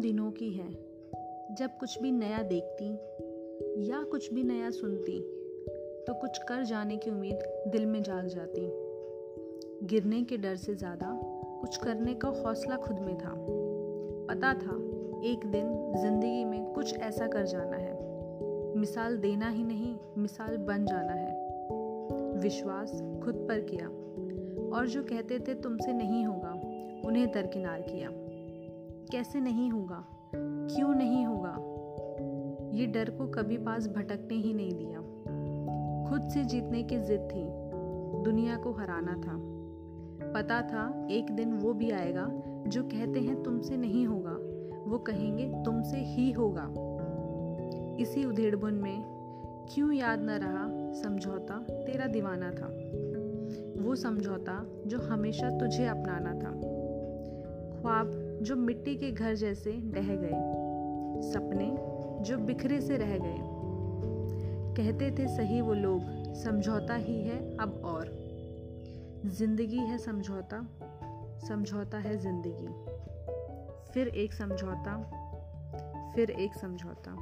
दिनों की है, जब कुछ भी नया देखती या कुछ भी नया सुनती तो कुछ कर जाने की उम्मीद दिल में जाग जाती। गिरने के डर से ज़्यादा कुछ करने का हौसला खुद में था। पता था, एक दिन ज़िंदगी में कुछ ऐसा कर जाना है। मिसाल देना ही नहीं, मिसाल बन जाना है। विश्वास खुद पर किया, और जो कहते थे तुमसे नहीं होगा, उन्हें दरकिनार किया। कैसे नहीं होगा? क्यों नहीं होगा? ये डर को कभी पास भटकने ही नहीं दिया। खुद से जीतने की जिद थी। दुनिया को हराना था। पता था, एक दिन वो भी आएगा जो कहते हैं तुमसे नहीं होगा। वो कहेंगे, तुमसे ही होगा। इसी उधेड़बुन में क्यों याद न रहा समझौता तेरा दीवाना था। वो समझौता जो हमेशा तुझे अपनाना था। ख्वाब जो मिट्टी के घर जैसे ढह गए, सपने जो बिखरे से रह गए। कहते थे, सही वो लोग, समझौता ही है अब और। ज़िंदगी है समझौता समझौता है ज़िंदगी। फिर एक समझौता, फिर एक समझौता।